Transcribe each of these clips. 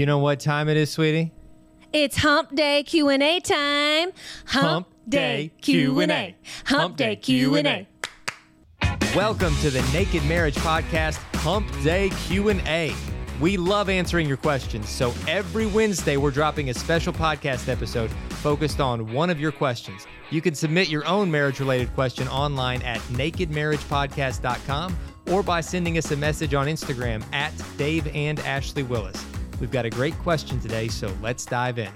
You know what time it is, sweetie? It's Hump Day Q&A time. Hump Day Q&A. Hump Day Q&A. Welcome to the Naked Marriage Podcast Hump Day Q&A. We love answering your questions, so every Wednesday we're dropping a special podcast episode focused on one of your questions. You can submit your own marriage-related question online at nakedmarriagepodcast.com or by sending us a message on Instagram at Dave and Ashley Willis. We've got a great question today, so let's dive in.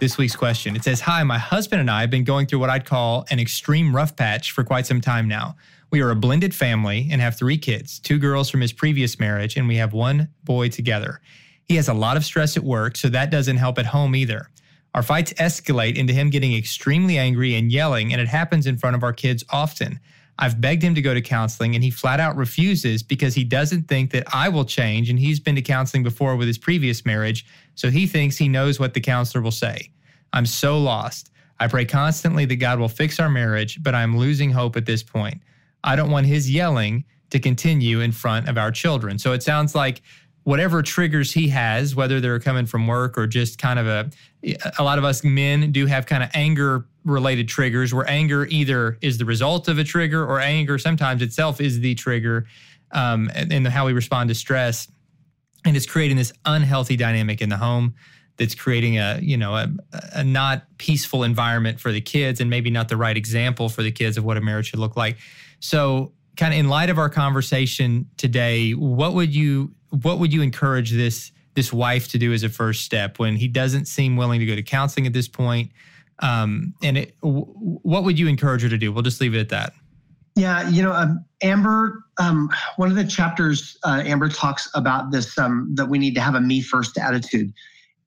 This week's question it says, Hi, my husband and I have been going through what I'd call an extreme rough patch for quite some time now. We are a blended family and have three kids two girls from his previous marriage, and we have one boy together. He has a lot of stress at work, so that doesn't help at home either. Our fights escalate into him getting extremely angry and yelling, and it happens in front of our kids often. I've begged him to go to counseling, and he flat out refuses because he doesn't think that I will change. And he's been to counseling before with his previous marriage, so he thinks he knows what the counselor will say. I'm so lost. I pray constantly that God will fix our marriage, but I'm losing hope at this point. I don't want his yelling to continue in front of our children. So it sounds like whatever triggers he has, whether they're coming from work or just kind of a, a lot of us men do have kind of anger related triggers where anger either is the result of a trigger or anger sometimes itself is the trigger um, in how we respond to stress. And it's creating this unhealthy dynamic in the home that's creating a you know a, a not peaceful environment for the kids and maybe not the right example for the kids of what a marriage should look like so, kind of in light of our conversation today, what would you what would you encourage this this wife to do as a first step when he doesn't seem willing to go to counseling at this point? Um, and it, w- what would you encourage her to do? We'll just leave it at that. Yeah, you know, um, Amber. Um, one of the chapters, uh, Amber talks about this um, that we need to have a me first attitude,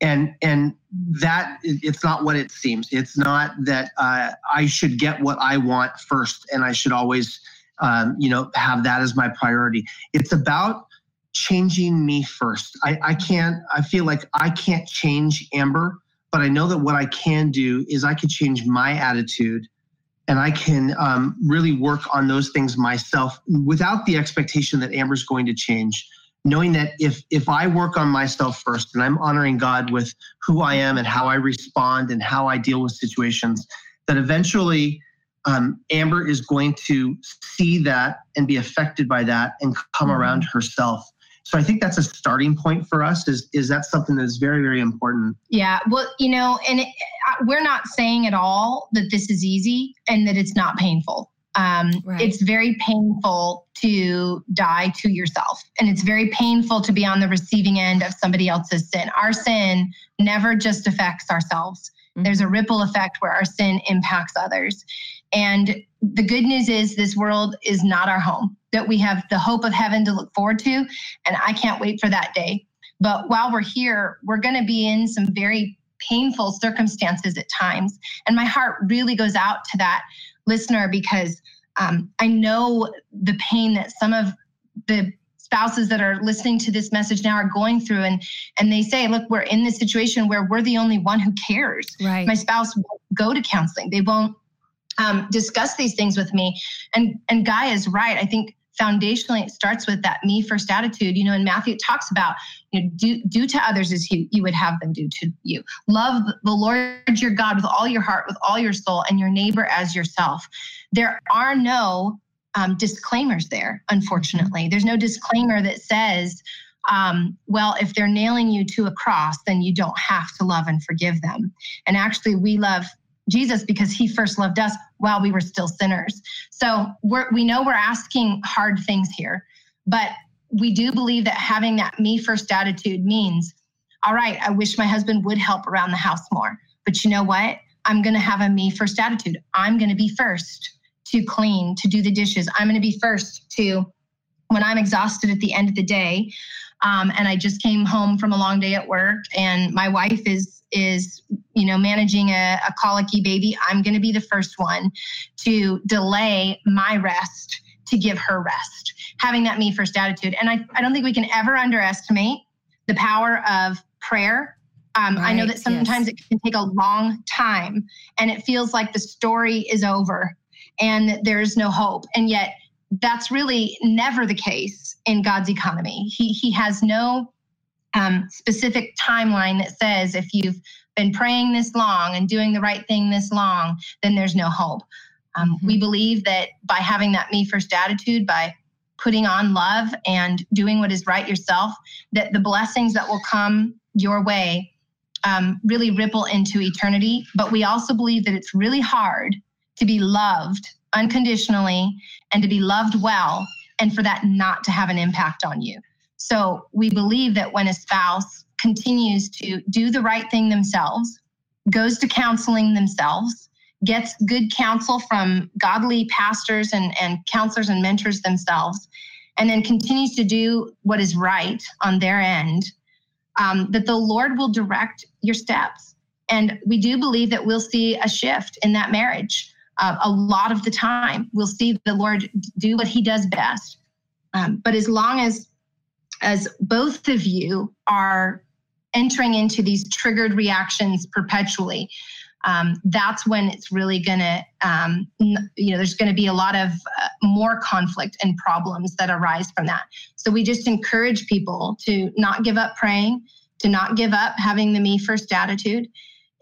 and and that it's not what it seems. It's not that uh, I should get what I want first, and I should always, um, you know, have that as my priority. It's about changing me first. I, I can't. I feel like I can't change Amber, but I know that what I can do is I can change my attitude and I can um, really work on those things myself without the expectation that Amber's going to change knowing that if if I work on myself first and I'm honoring God with who I am and how I respond and how I deal with situations, that eventually um, Amber is going to see that and be affected by that and come mm-hmm. around herself. So I think that's a starting point for us. Is is that something that is very very important? Yeah. Well, you know, and it, we're not saying at all that this is easy and that it's not painful. Um, right. It's very painful to die to yourself. And it's very painful to be on the receiving end of somebody else's sin. Our sin never just affects ourselves, mm-hmm. there's a ripple effect where our sin impacts others. And the good news is, this world is not our home, that we have the hope of heaven to look forward to. And I can't wait for that day. But while we're here, we're going to be in some very painful circumstances at times. And my heart really goes out to that listener because um, I know the pain that some of the spouses that are listening to this message now are going through and and they say look we're in this situation where we're the only one who cares right my spouse won't go to counseling they won't um, discuss these things with me. And and guy is right. I think foundationally it starts with that me first attitude. You know in matthew talks about you know do do to others as you you would have them do to you. Love the lord your god with all your heart with all your soul and your neighbor as yourself. There are no um, disclaimers there unfortunately. There's no disclaimer that says um, well if they're nailing you to a cross then you don't have to love and forgive them. And actually we love Jesus because he first loved us while we were still sinners. So we know we're asking hard things here, but we do believe that having that me first attitude means, all right, I wish my husband would help around the house more. But you know what? I'm going to have a me first attitude. I'm going to be first to clean, to do the dishes. I'm going to be first to, when I'm exhausted at the end of the day, um, and I just came home from a long day at work, and my wife is is you know managing a, a colicky baby i'm going to be the first one to delay my rest to give her rest having that me first attitude and i, I don't think we can ever underestimate the power of prayer um, right, I know that sometimes yes. it can take a long time and it feels like the story is over and there's no hope. And yet, that's really never the case in God's economy. He, he has no um, specific timeline that says if you've been praying this long and doing the right thing this long, then there's no hope. Um, we believe that by having that me first attitude, by putting on love and doing what is right yourself, that the blessings that will come your way um, really ripple into eternity. But we also believe that it's really hard to be loved unconditionally and to be loved well, and for that not to have an impact on you. So we believe that when a spouse continues to do the right thing themselves, goes to counseling themselves, gets good counsel from godly pastors and, and counselors and mentors themselves, and then continues to do what is right on their end, um, that the Lord will direct your steps. And we do believe that we'll see a shift in that marriage. Uh, a lot of the time, we'll see the Lord do what He does best. Um, but as long as as both of you are entering into these triggered reactions perpetually, um, that's when it's really going to, um, you know, there's going to be a lot of uh, more conflict and problems that arise from that. So we just encourage people to not give up praying, to not give up having the me first attitude,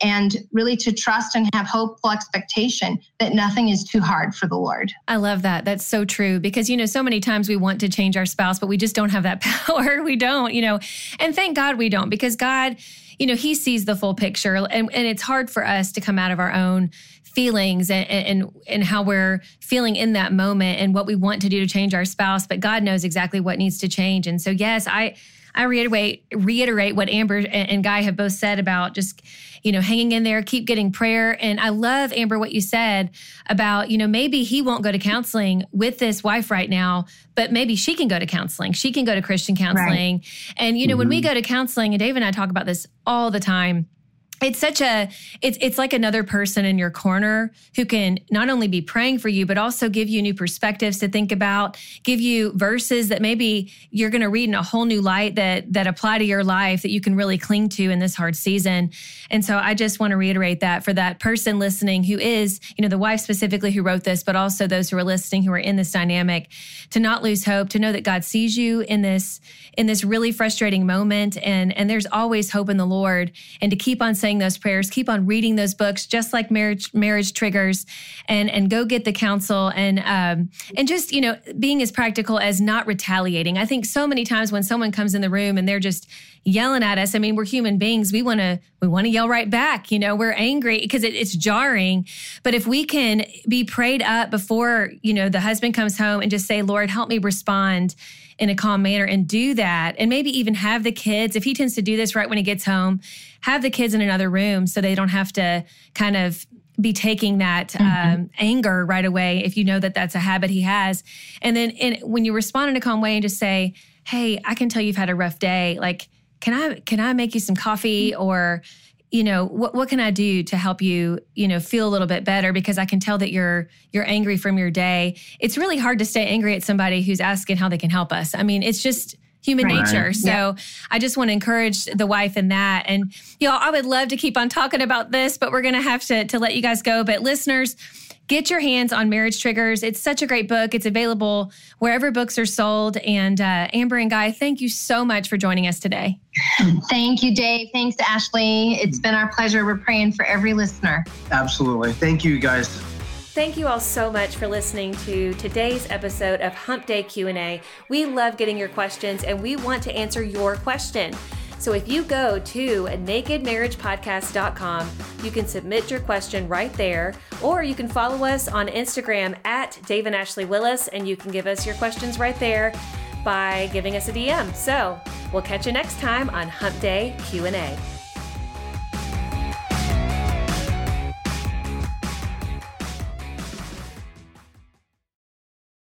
and really to trust and have hopeful expectation that nothing is too hard for the Lord. I love that. That's so true because, you know, so many times we want to change our spouse, but we just don't have that power. we don't, you know, and thank God we don't because God, you know, He sees the full picture and, and it's hard for us to come out of our own feelings and, and and how we're feeling in that moment and what we want to do to change our spouse but God knows exactly what needs to change and so yes I I reiterate reiterate what Amber and Guy have both said about just you know hanging in there, keep getting prayer. And I love Amber what you said about you know maybe he won't go to counseling with this wife right now, but maybe she can go to counseling. She can go to Christian counseling. Right. And you know mm-hmm. when we mm-hmm. go to counseling, and Dave and I talk about this all the time it's such a it's it's like another person in your corner who can not only be praying for you but also give you new perspectives to think about give you verses that maybe you're going to read in a whole new light that that apply to your life that you can really cling to in this hard season. And so i just want to reiterate that for that person listening who is you know the wife specifically who wrote this but also those who are listening who are in this dynamic to not lose hope to know that god sees you in this in this really frustrating moment. And and there's always hope in the lord. And to keep on saying those prayers, keep on reading those books, just like marriage marriage triggers, and and go get the counsel and um, and just you know being as practical as not retaliating. I think so many times when someone comes in the room and they're just yelling at us. I mean, we're human beings. We want to we want to yell right back. You know, we're angry because it, it's jarring. But if we can be prayed up before you know the husband comes home and just say, "Lord, help me respond." in a calm manner and do that and maybe even have the kids if he tends to do this right when he gets home have the kids in another room so they don't have to kind of be taking that mm-hmm. um, anger right away if you know that that's a habit he has. And then in, when you respond in a calm way and just say hey i can tell you've had a rough day. Like can i can i make you some coffee? Or you know what what can i do to help you you know feel a little bit better? Because i can tell that you're you're angry from your day. It's really hard to stay angry at somebody who's asking how they can help us. I mean it's just human right. nature so yeah. i just want to encourage the wife in that and y'all, i would love to keep on talking about this but we're gonna have to to let you guys go but listeners get your hands on Marriage Triggers. It's such a great book. It's available wherever books are sold. And uh, Amber and Guy, thank you so much for joining us today. Thank you, Dave. Thanks, Ashley. It's been our pleasure. We're praying for every listener. Absolutely. Thank you, guys. Thank you all so much for listening to today's episode of Hump Day Q&A. We love getting your questions and we want to answer your question. So if you go to nakedmarriagepodcast.com, you can submit your question right there, or you can follow us on Instagram at Dave and Ashley Willis, and you can give us your questions right there by giving us a DM. So we'll catch you next time on Hump Day Q&A.